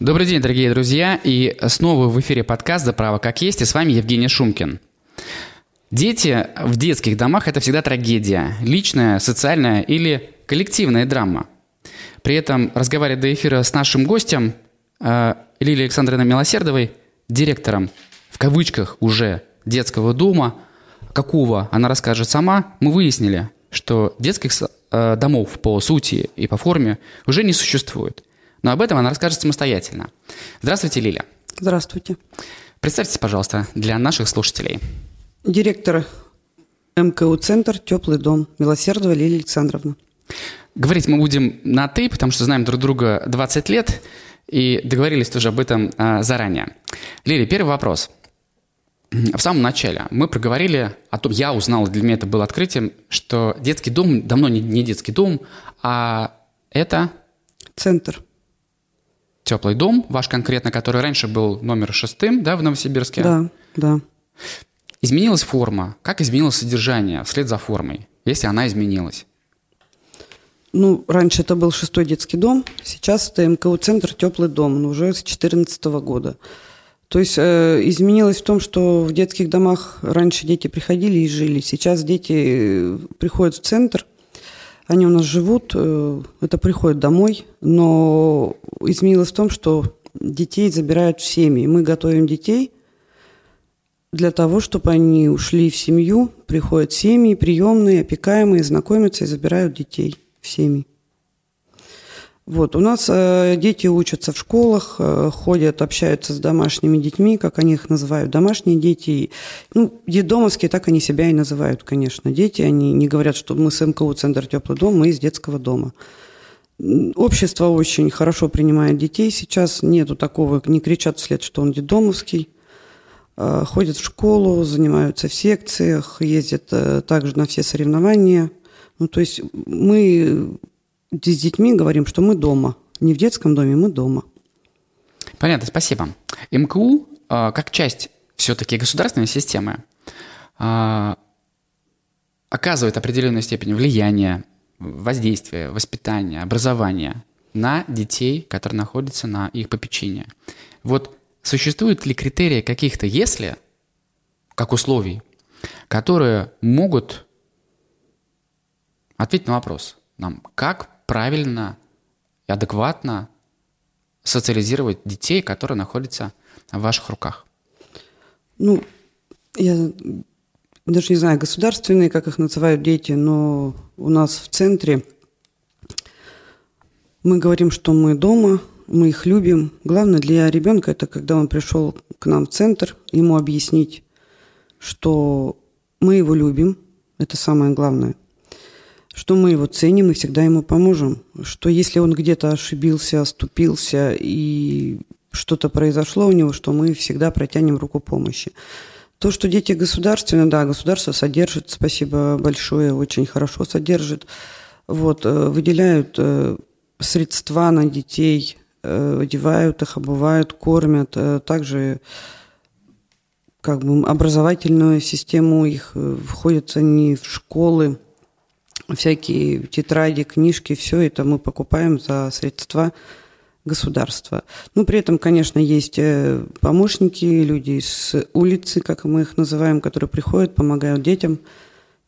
Добрый день, дорогие друзья, и снова в эфире подкаст «За право как есть», и с вами Евгений Шумкин. Дети в детских домах – это всегда трагедия, личная, социальная или коллективная драма. При этом, разговаривая до эфира с нашим гостем, э, Лилией Александровной Милосердовой, директором, в кавычках уже, детского дома, какого она расскажет сама, мы выяснили, что детских э, домов по сути и по форме уже не существует – но об этом она расскажет самостоятельно. Здравствуйте, Лиля. Здравствуйте. Представьтесь, пожалуйста, для наших слушателей. Директор МКУ «Центр. Теплый дом». Милосердова Лилия Александровна. Говорить мы будем на «ты», потому что знаем друг друга 20 лет и договорились тоже об этом а, заранее. Лили, первый вопрос. В самом начале мы проговорили о том, я узнал, для меня это было открытием, что детский дом давно не, не детский дом, а это... Центр теплый дом, ваш конкретно, который раньше был номер шестым, да, в Новосибирске? Да, да. Изменилась форма. Как изменилось содержание вслед за формой, если она изменилась? Ну, раньше это был шестой детский дом, сейчас это МКУ-центр «Теплый дом», но уже с 2014 года. То есть э, изменилось в том, что в детских домах раньше дети приходили и жили. Сейчас дети э, приходят в центр – они у нас живут, э, это приходит домой, но изменилось в том, что детей забирают в семьи. Мы готовим детей для того, чтобы они ушли в семью, приходят семьи, приемные, опекаемые, знакомятся и забирают детей в семьи. Вот, у нас э, дети учатся в школах, э, ходят, общаются с домашними детьми, как они их называют, домашние дети. Ну, детдомовские, так они себя и называют, конечно. Дети, они не говорят, что мы с МКУ «Центр теплый дом», мы из детского дома. Общество очень хорошо принимает детей сейчас, нету такого, не кричат вслед, что он детдомовский. Э, ходят в школу, занимаются в секциях, ездят э, также на все соревнования. Ну, то есть мы с детьми говорим, что мы дома. Не в детском доме, мы дома. Понятно, спасибо. МКУ, а, как часть все-таки государственной системы, а, оказывает определенную степень влияния, воздействия, воспитания, образования на детей, которые находятся на их попечении. Вот существуют ли критерии каких-то «если», как условий, которые могут ответить на вопрос нам, как правильно и адекватно социализировать детей, которые находятся в ваших руках? Ну, я даже не знаю, государственные, как их называют дети, но у нас в центре мы говорим, что мы дома, мы их любим. Главное для ребенка это когда он пришел к нам в центр, ему объяснить, что мы его любим, это самое главное – что мы его ценим и всегда ему поможем. Что если он где-то ошибился, оступился и что-то произошло у него, что мы всегда протянем руку помощи. То, что дети государственные, да, государство содержит, спасибо большое, очень хорошо содержит. Вот, э, выделяют э, средства на детей, э, одевают их, обувают, кормят. Также как бы образовательную систему их входят они в школы, всякие тетради, книжки, все это мы покупаем за средства государства. Ну, при этом, конечно, есть э, помощники, люди с улицы, как мы их называем, которые приходят, помогают детям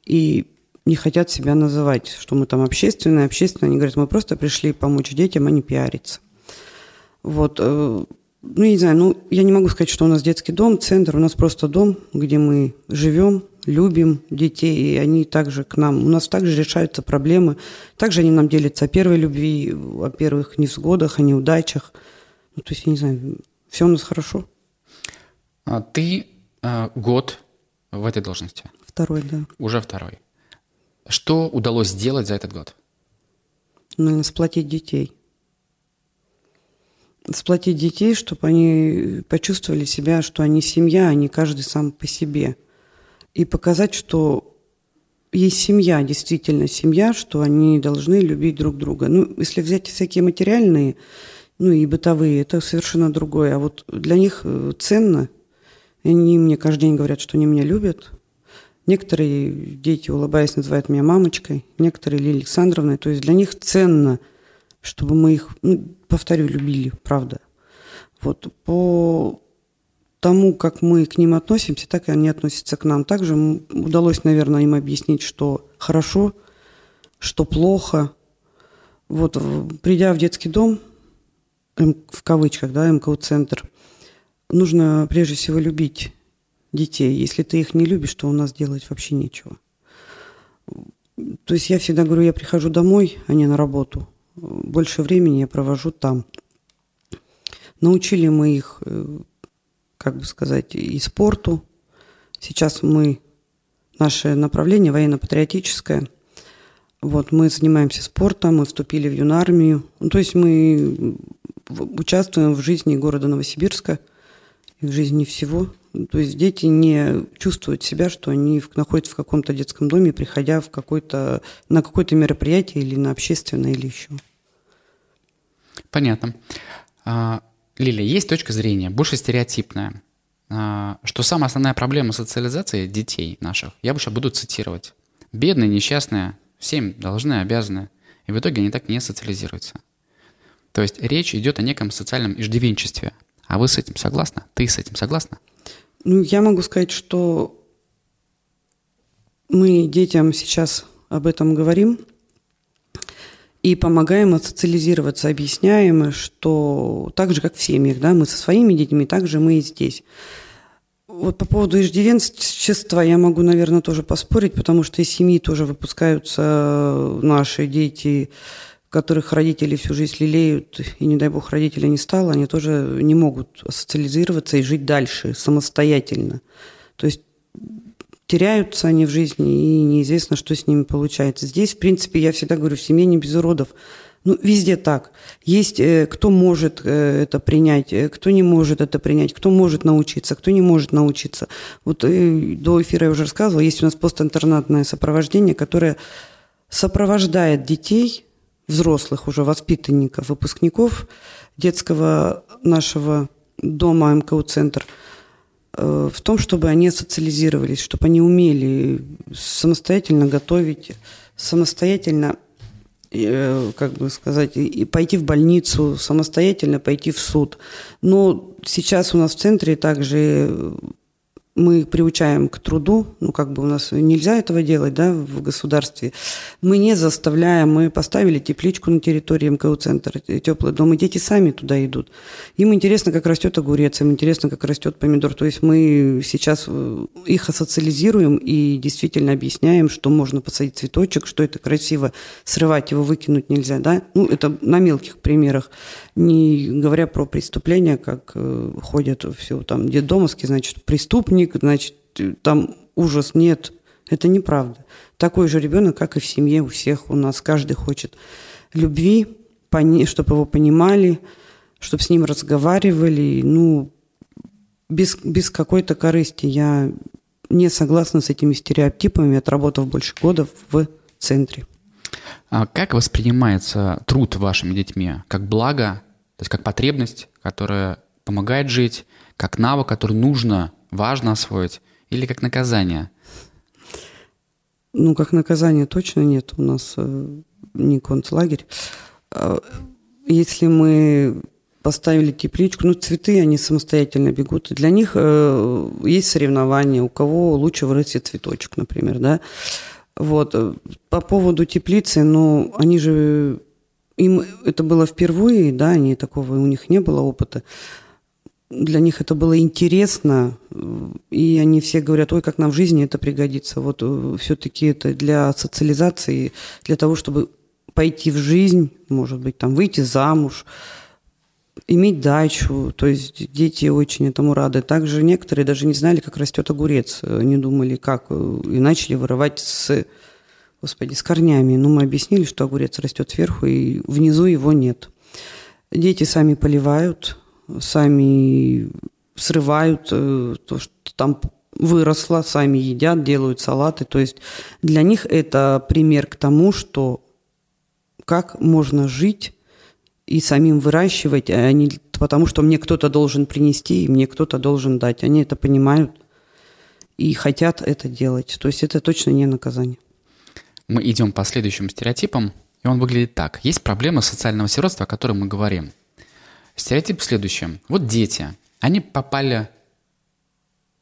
и не хотят себя называть, что мы там общественные, общественные. Они говорят, мы просто пришли помочь детям, а не пиариться. Вот. Э, ну, не знаю, ну, я не могу сказать, что у нас детский дом, центр, у нас просто дом, где мы живем, любим детей, и они также к нам, у нас также решаются проблемы, также они нам делятся о первой любви, о первых невзгодах, о неудачах. Ну, то есть, я не знаю, все у нас хорошо. А ты а, год в этой должности? Второй, да. Уже второй. Что удалось сделать за этот год? Наверное, сплотить детей. Сплотить детей, чтобы они почувствовали себя, что они семья, а не каждый сам по себе – и показать, что есть семья, действительно семья, что они должны любить друг друга. Ну, если взять всякие материальные, ну и бытовые, это совершенно другое. А вот для них э, ценно. Они мне каждый день говорят, что они меня любят. Некоторые дети, улыбаясь, называют меня мамочкой, некоторые Лилией Александровной. То есть для них ценно, чтобы мы их, ну, повторю, любили, правда. Вот по тому, как мы к ним относимся, так и они относятся к нам. Также удалось, наверное, им объяснить, что хорошо, что плохо. Вот, придя в детский дом, в кавычках, да, МКУ-центр, нужно прежде всего любить детей. Если ты их не любишь, то у нас делать вообще нечего. То есть я всегда говорю, я прихожу домой, а не на работу. Больше времени я провожу там. Научили мы их, э, как бы сказать, и спорту. Сейчас мы, наше направление военно-патриотическое. Вот, мы занимаемся спортом, мы вступили в юнармию. Ну, то есть мы участвуем в жизни города Новосибирска и в жизни всего. То есть дети не чувствуют себя, что они находятся в каком-то детском доме, приходя в какой-то, на какое-то мероприятие или на общественное или еще. Понятно. А, Лилия, есть точка зрения, больше стереотипная, а, что самая основная проблема социализации детей наших, я сейчас буду цитировать, бедные, несчастные, всем должны, обязаны, и в итоге они так не социализируются. То есть речь идет о неком социальном иждивенчестве. А вы с этим согласны? Ты с этим согласна? Ну, я могу сказать, что мы детям сейчас об этом говорим и помогаем социализироваться, объясняем, что так же, как в семьях, да, мы со своими детьми, так же мы и здесь. Вот по поводу иждивенчества я могу, наверное, тоже поспорить, потому что из семьи тоже выпускаются наши дети, которых родители всю жизнь лелеют, и, не дай бог, родителя не стало, они тоже не могут социализироваться и жить дальше самостоятельно. То есть теряются они в жизни, и неизвестно, что с ними получается. Здесь, в принципе, я всегда говорю, в семье не без уродов. Ну, везде так. Есть э, кто может э, это принять, э, кто не может это принять, кто может научиться, кто не может научиться. Вот до эфира я уже рассказывала, есть у нас постинтернатное сопровождение, которое сопровождает детей взрослых уже воспитанников, выпускников детского нашего дома МКУ-центр в том, чтобы они социализировались, чтобы они умели самостоятельно готовить, самостоятельно, э, как бы сказать, и пойти в больницу, самостоятельно пойти в суд. Но сейчас у нас в центре также мы приучаем к труду, ну, как бы у нас нельзя этого делать, да, в государстве. Мы не заставляем, мы поставили тепличку на территории МКУ-центра, теплый дом, и дети сами туда идут. Им интересно, как растет огурец, им интересно, как растет помидор. То есть мы сейчас э, их асоциализируем и действительно объясняем, что можно посадить цветочек, что это красиво, срывать его, выкинуть нельзя, да. Ну, это на мелких примерах не говоря про преступления, как э, ходят все там детдомовские, значит, преступник, значит, там ужас нет. Это неправда. Такой же ребенок, как и в семье у всех у нас. Каждый хочет любви, чтобы его понимали, чтобы с ним разговаривали. Ну, без, без какой-то корысти. Я не согласна с этими стереотипами, отработав больше года в центре. А как воспринимается труд вашими детьми? Как благо, то есть как потребность, которая помогает жить, как навык, который нужно, важно освоить, или как наказание? Ну, как наказание точно нет. У нас э, не концлагерь. Э, если мы поставили тепличку, ну, цветы, они самостоятельно бегут. Для них э, есть соревнования, у кого лучше вырастет цветочек, например, да. Вот. По поводу теплицы, ну, они же... Им это было впервые, да, они такого, у них не было опыта. Для них это было интересно, и они все говорят, ой, как нам в жизни это пригодится. Вот э, все-таки это для социализации, для того, чтобы пойти в жизнь, может быть, там, выйти замуж, иметь дачу, то есть дети очень этому рады. Также некоторые даже не знали, как растет огурец, не думали, как, и начали вырывать с, господи, с корнями. Но ну, мы объяснили, что огурец растет сверху, и внизу его нет. Дети сами поливают, сами срывают э, то, что там выросло, сами едят, делают салаты. То есть для них это пример к тому, что как можно жить и самим выращивать, а не потому что мне кто-то должен принести, и мне кто-то должен дать. Они это понимают и хотят это делать. То есть это точно не наказание. Мы идем по следующим стереотипам, и он выглядит так. Есть проблема социального сиротства, о которой мы говорим. Стереотип в следующем. Вот дети, они попали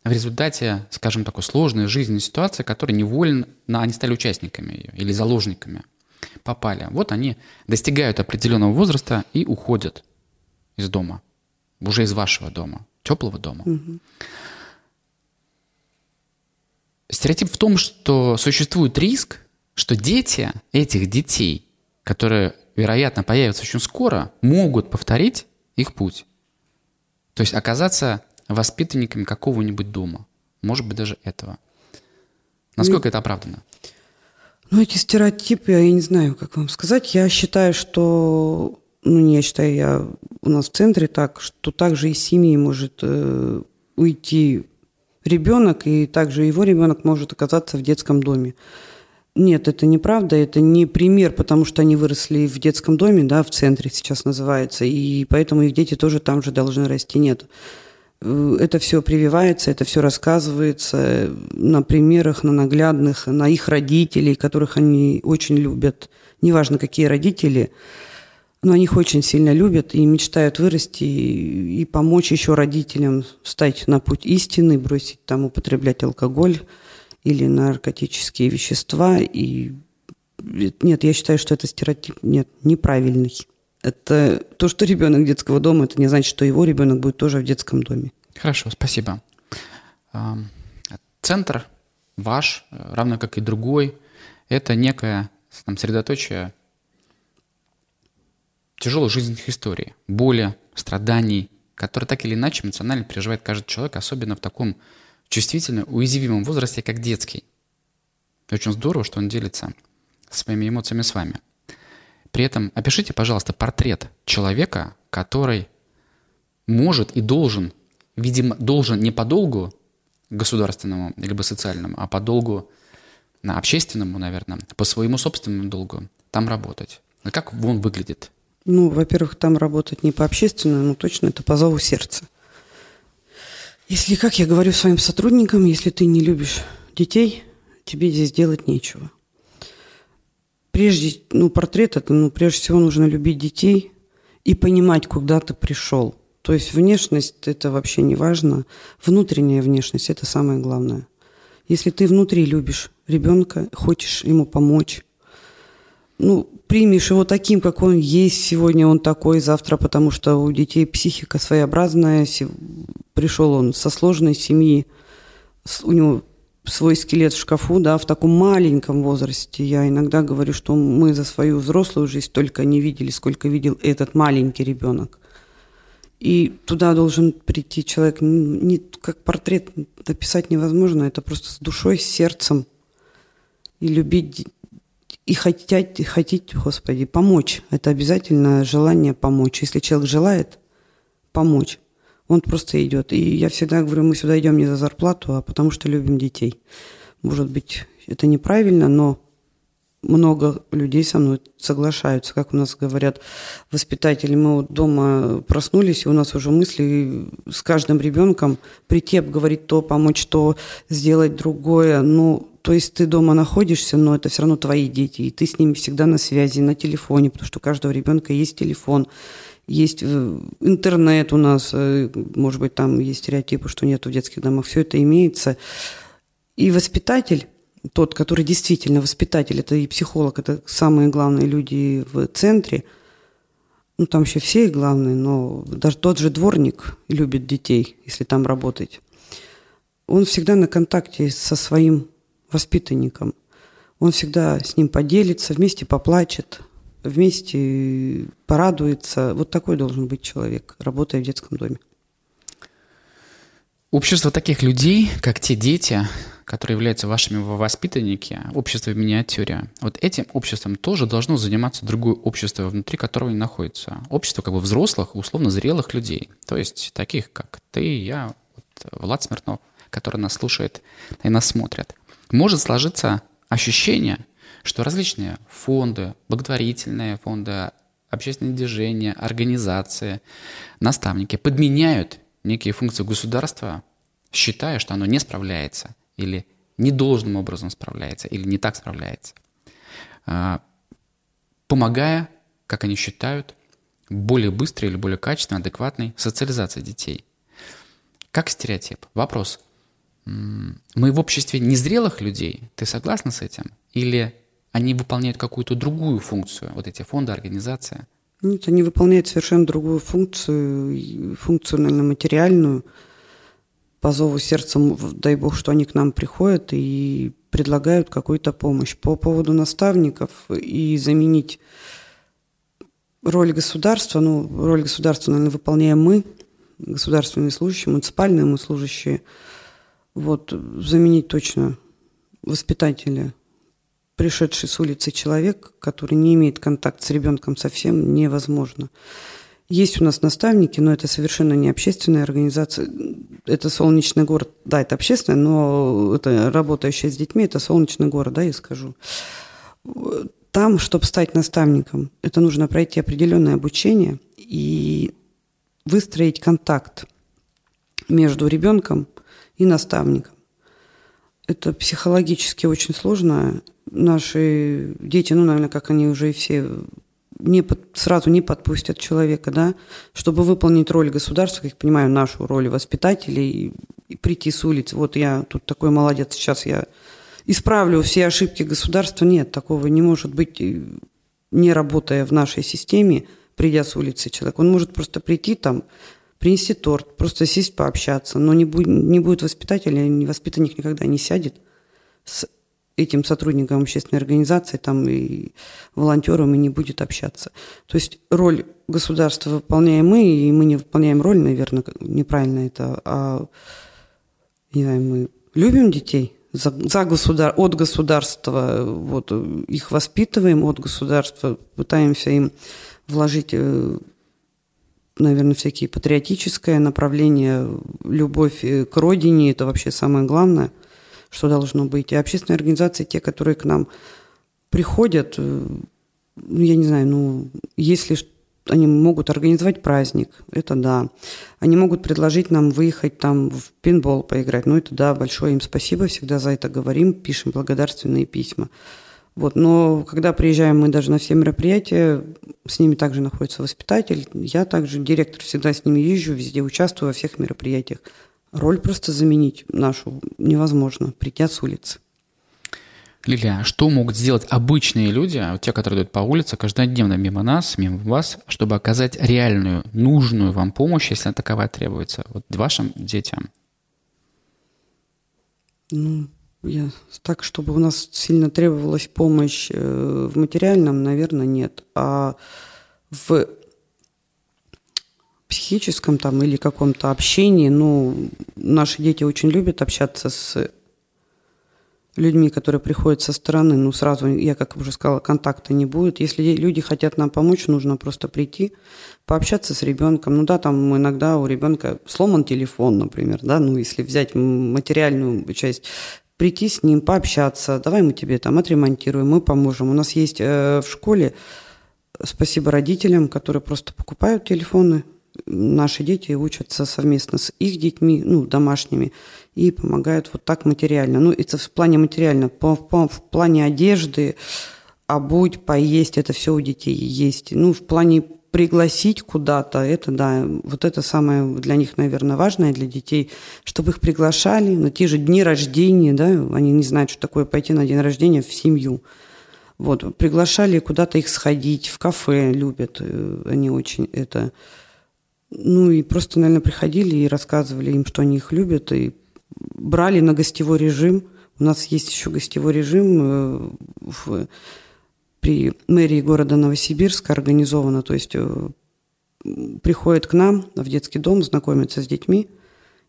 в результате, скажем, такой сложной жизненной ситуации, которая невольно, они стали участниками ее или заложниками, попали. Вот они достигают определенного возраста и уходят из дома, уже из вашего дома, теплого дома. Угу. Стереотип в том, что существует риск, что дети этих детей, которые, вероятно, появятся очень скоро, могут повторить их путь. То есть оказаться воспитанниками какого-нибудь дома. Может быть, даже этого. Насколько ну, это оправдано? Ну, эти стереотипы, я не знаю, как вам сказать. Я считаю, что... Ну, не я считаю, я у нас в центре так, что также из семьи может э, уйти ребенок, и также его ребенок может оказаться в детском доме. Нет, это неправда, это не пример, потому что они выросли в детском доме, да, в центре сейчас называется, и поэтому их дети тоже там же должны расти. Нет. Э, это все прививается, это все рассказывается на примерах, на наглядных, на их родителей, которых они очень любят. Неважно, какие родители, но они их очень сильно любят и мечтают вырасти и, и помочь еще родителям встать на путь истины, бросить там употреблять алкоголь или наркотические вещества. И нет, я считаю, что это стереотип нет, неправильный. Это то, что ребенок детского дома, это не значит, что его ребенок будет тоже в детском доме. Хорошо, спасибо. Центр ваш, равно как и другой, это некое там, средоточие тяжелой жизненных историй, боли, страданий, которые так или иначе эмоционально переживает каждый человек, особенно в таком чувствительном, уязвимом возрасте, как детский. И очень здорово, что он делится своими эмоциями с вами. При этом опишите, пожалуйста, портрет человека, который может и должен, видимо, должен не по долгу государственному либо социальному, а по долгу на общественному, наверное, по своему собственному долгу там работать. А как он выглядит? Ну, во-первых, там работать не по общественному, но точно это по зову сердца. Если, как я говорю своим сотрудникам, если ты не любишь детей, тебе здесь делать нечего прежде, ну, портрет это, ну, прежде всего нужно любить детей и понимать, куда ты пришел. То есть внешность это вообще не важно. Внутренняя внешность это самое главное. Если ты внутри любишь ребенка, хочешь ему помочь, ну, примешь его таким, как он есть, сегодня он такой, завтра, потому что у детей психика своеобразная, пришел он со сложной семьи, у него свой скелет в шкафу, да, в таком маленьком возрасте. Я иногда говорю, что мы за свою взрослую жизнь только не видели, сколько видел этот маленький ребенок. И туда должен прийти человек, не как портрет написать невозможно, это просто с душой, с сердцем. И любить, и хотеть, и хотеть, Господи, помочь. Это обязательно желание помочь. Если человек желает помочь, он просто идет. И я всегда говорю, мы сюда идем не за зарплату, а потому что любим детей. Может быть, это неправильно, но много людей со мной соглашаются. Как у нас говорят воспитатели, мы вот дома проснулись, и у нас уже мысли с каждым ребенком прийти, обговорить то, помочь то, сделать другое. Ну, то есть ты дома находишься, но это все равно твои дети, и ты с ними всегда на связи, на телефоне, потому что у каждого ребенка есть телефон есть э, интернет у нас, э, может быть, там есть стереотипы, что нет в детских домах, все это имеется. И воспитатель, тот, который действительно воспитатель, это и психолог, это самые главные люди в центре, ну, там еще все главные, но даже тот же дворник любит детей, если там работать. Он всегда на контакте со своим воспитанником. Он всегда с ним поделится, вместе поплачет, вместе порадуется. Вот такой должен быть человек, работая в детском доме. Общество таких людей, как те дети, которые являются вашими воспитанники, общество в миниатюре, вот этим обществом тоже должно заниматься другое общество, внутри которого они находятся. Общество как бы взрослых, условно зрелых людей. То есть таких, как ты, я, вот Влад Смирнов, который нас слушает и нас смотрит. Может сложиться ощущение, что различные фонды, благотворительные фонды, общественные движения, организации, наставники подменяют некие функции государства, считая, что оно не справляется или недолжным образом справляется, или не так справляется. А, помогая, как они считают, более быстрой или более качественной, адекватной социализации детей. Как стереотип? Вопрос. Мы в обществе незрелых людей? Ты согласна с этим? Или они выполняют какую-то другую функцию, вот эти фонды, организация? Нет, они выполняют совершенно другую функцию, функцию, наверное, материальную. По зову сердца, дай бог, что они к нам приходят и предлагают какую-то помощь. По поводу наставников и заменить роль государства, ну, роль государства, наверное, выполняем мы, государственные служащие, муниципальные мы служащие. Вот, заменить точно воспитателя, пришедший с улицы человек, который не имеет контакт с ребенком совсем, невозможно. Есть у нас наставники, но это совершенно не общественная организация. Это солнечный город. Да, это общественная, но это работающая с детьми, это солнечный город, да, я скажу. Там, чтобы стать наставником, это нужно пройти определенное обучение и выстроить контакт между ребенком и наставником. Это психологически очень сложно. Наши дети, ну, наверное, как они уже и все не под, сразу не подпустят человека, да, чтобы выполнить роль государства, как я понимаю, нашу роль воспитателей, и, и прийти с улицы, вот я тут такой молодец, сейчас я исправлю все ошибки государства. Нет, такого не может быть, не работая в нашей системе, придя с улицы человек. Он может просто прийти там, принести торт, просто сесть пообщаться, но не будет, не будет воспитателя, воспитанник никогда не сядет с этим сотрудником общественной организации там и волонтером и не будет общаться. То есть роль государства выполняем мы, и мы не выполняем роль, наверное, неправильно это, а не знаю, мы любим детей, за, за государ, от государства вот, их воспитываем, от государства пытаемся им вложить, э, наверное, всякие патриотическое направление, любовь э, к родине, это вообще самое главное – что должно быть. И общественные организации, те, которые к нам приходят, э, ну, я не знаю, ну, если они могут организовать праздник, это да. Они могут предложить нам выехать там в пинбол поиграть, ну, это да, большое им спасибо, всегда за это говорим, пишем благодарственные письма. Вот, но когда приезжаем мы даже на все мероприятия, с ними также находится воспитатель, я также директор всегда с ними езжу, везде участвую во всех мероприятиях. Роль просто заменить нашу невозможно, придя с улицы. Лилия, а что могут сделать обычные люди, а те, которые идут по улице каждодневно мимо нас, мимо вас, чтобы оказать реальную, нужную вам помощь, если таковая требуется, вот вашим детям? Ну, я, так, чтобы у нас сильно требовалась помощь э, в материальном, наверное, нет. А в психическом там или каком-то общении, ну, наши дети очень любят общаться с людьми, которые приходят со стороны, ну, сразу, я как уже сказала, контакта не будет. Если люди хотят нам помочь, нужно просто прийти, пообщаться с ребенком. Ну да, там иногда у ребенка сломан телефон, например, да, ну, если взять материальную часть, прийти с ним, пообщаться, давай мы тебе там отремонтируем, мы поможем. У нас есть э, в школе, спасибо родителям, которые просто покупают телефоны, наши дети учатся совместно с их детьми, ну, домашними, и помогают вот так материально. Ну, это в плане материально. По, по, в плане одежды, обуть, поесть, это все у детей есть. Ну, в плане пригласить куда-то, это да, вот это самое для них, наверное, важное для детей, чтобы их приглашали на те же дни рождения, да, они не знают, что такое пойти на день рождения в семью. Вот, приглашали куда-то их сходить, в кафе любят, э, они очень это ну и просто, наверное, приходили и рассказывали им, что они их любят, и брали на гостевой режим. У нас есть еще гостевой режим э, в, при мэрии города Новосибирска организовано, то есть э, приходят к нам в детский дом, знакомятся с детьми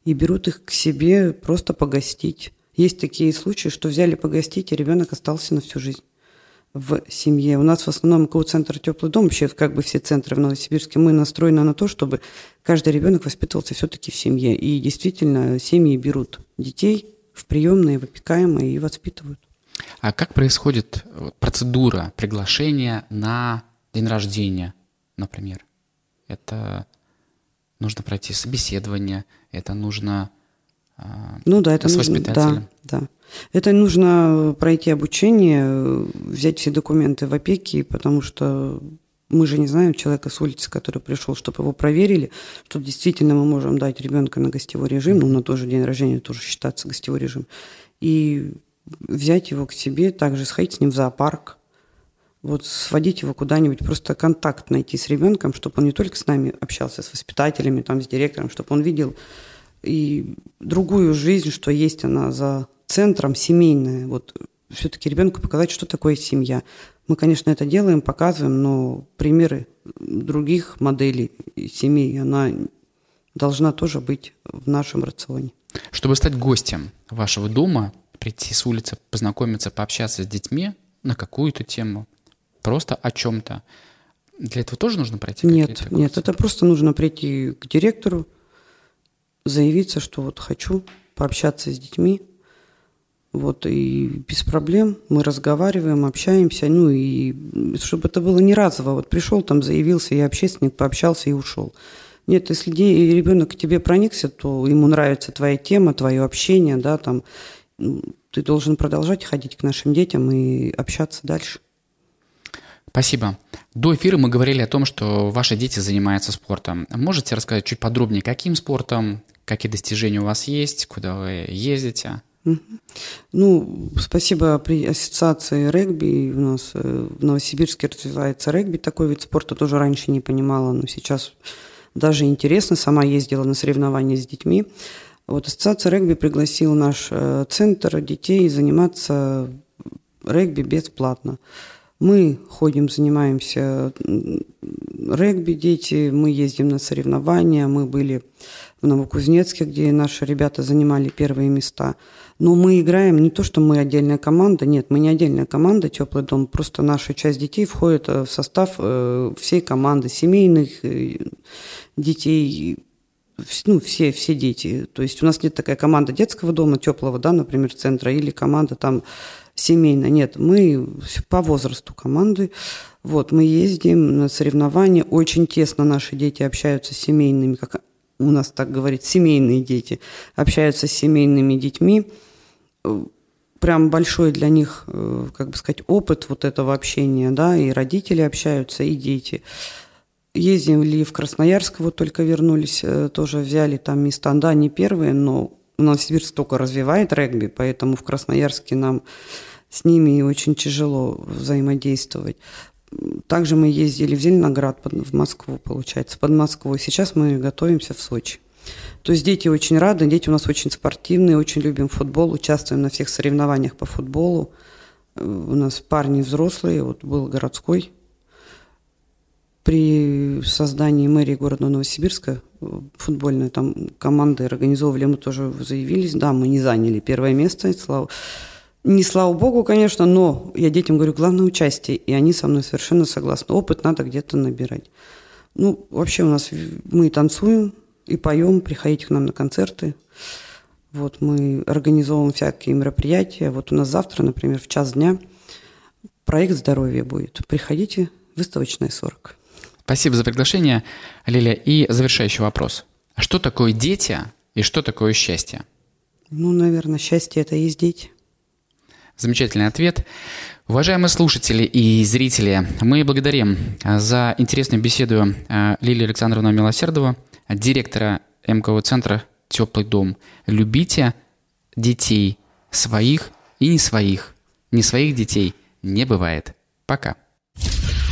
и берут их к себе просто погостить. Есть такие случаи, что взяли погостить, и ребенок остался на всю жизнь в семье. У нас в основном КУ-центр «Теплый дом», вообще как бы все центры в Новосибирске, мы настроены на то, чтобы каждый ребенок воспитывался все-таки в семье. И действительно, семьи берут детей в приемные, в опекаемые и воспитывают. А как происходит процедура приглашения на день рождения, например? Это нужно пройти собеседование, это нужно а, ну да, это с нужно, воспитателем. Да, да. Это нужно пройти обучение, взять все документы в опеке, потому что мы же не знаем человека с улицы, который пришел, чтобы его проверили, что действительно мы можем дать ребенка на гостевой режим, ну, на тот же день рождения тоже считается гостевой режим, и взять его к себе, также сходить с ним в зоопарк, вот сводить его куда-нибудь, просто контакт найти с ребенком, чтобы он не только с нами общался, с воспитателями, там, с директором, чтобы он видел и другую жизнь, что есть она за центром семейная. Вот все-таки ребенку показать, что такое семья. Мы, конечно, это делаем, показываем, но примеры других моделей семей, она должна тоже быть в нашем рационе. Чтобы стать гостем вашего дома, прийти с улицы, познакомиться, пообщаться с детьми на какую-то тему, просто о чем-то, для этого тоже нужно пройти? Нет, нет, это просто нужно прийти к директору, заявиться, что вот хочу пообщаться с детьми, вот, и без проблем мы разговариваем, общаемся, ну, и чтобы это было не разово. Вот пришел там, заявился, я общественник, пообщался и ушел. Нет, если ребенок к тебе проникся, то ему нравится твоя тема, твое общение, да, там, ты должен продолжать ходить к нашим детям и общаться дальше. Спасибо. До эфира мы говорили о том, что ваши дети занимаются спортом. Можете рассказать чуть подробнее, каким спортом, какие достижения у вас есть, куда вы ездите? Ну, спасибо при ассоциации регби. У нас э, в Новосибирске развивается регби. Такой вид спорта тоже раньше не понимала, но сейчас даже интересно. Сама ездила на соревнования с детьми. Вот ассоциация регби пригласила наш э, центр детей заниматься регби бесплатно. Мы ходим, занимаемся регби, дети, мы ездим на соревнования, мы были в Новокузнецке, где наши ребята занимали первые места. Но мы играем не то, что мы отдельная команда, нет, мы не отдельная команда «Теплый дом», просто наша часть детей входит э, в состав э, всей команды, семейных детей, ну, все, все дети. То есть у нас нет такая команда детского дома, теплого, да, например, центра, или команда там семейная. Нет, мы по возрасту команды. Вот, мы ездим на соревнования. Очень тесно наши дети общаются с семейными, как у нас так говорит, семейные дети, общаются с семейными детьми прям большой для них, э, как бы сказать, опыт вот этого общения, да, и родители общаются, и дети. Ездили в Красноярск, вот только вернулись, э, тоже взяли там места, да, не первые, но у нас Новосибирск только развивает регби, поэтому в Красноярске нам с ними очень тяжело взаимодействовать. Также мы ездили в Зеленоград, в Москву, получается, под Москвой. Сейчас мы готовимся в Сочи. То есть дети очень рады, дети у нас очень спортивные, очень любим футбол, участвуем на всех соревнованиях по футболу. Э, у нас парни взрослые, вот был городской. При создании мэрии города Новосибирска э, футбольной там команды организовывали, мы тоже заявились. Да, мы не заняли первое место, слава не слава богу, конечно, но я детям говорю, главное участие, и они со мной совершенно согласны. Опыт надо где-то набирать. Ну, вообще у нас мы танцуем, и поем, приходите к нам на концерты. Вот мы организовываем всякие мероприятия. Вот у нас завтра, например, в час дня проект здоровья будет. Приходите, выставочная 40. Спасибо за приглашение, Лилия. И завершающий вопрос. А что такое дети и что такое счастье? Ну, наверное, счастье – это есть дети. Замечательный ответ. Уважаемые слушатели и зрители, мы благодарим за интересную беседу э, Лилию Александровну Милосердову, директора МКО центра «Теплый дом». Любите детей своих и не своих. Не своих детей не бывает. Пока.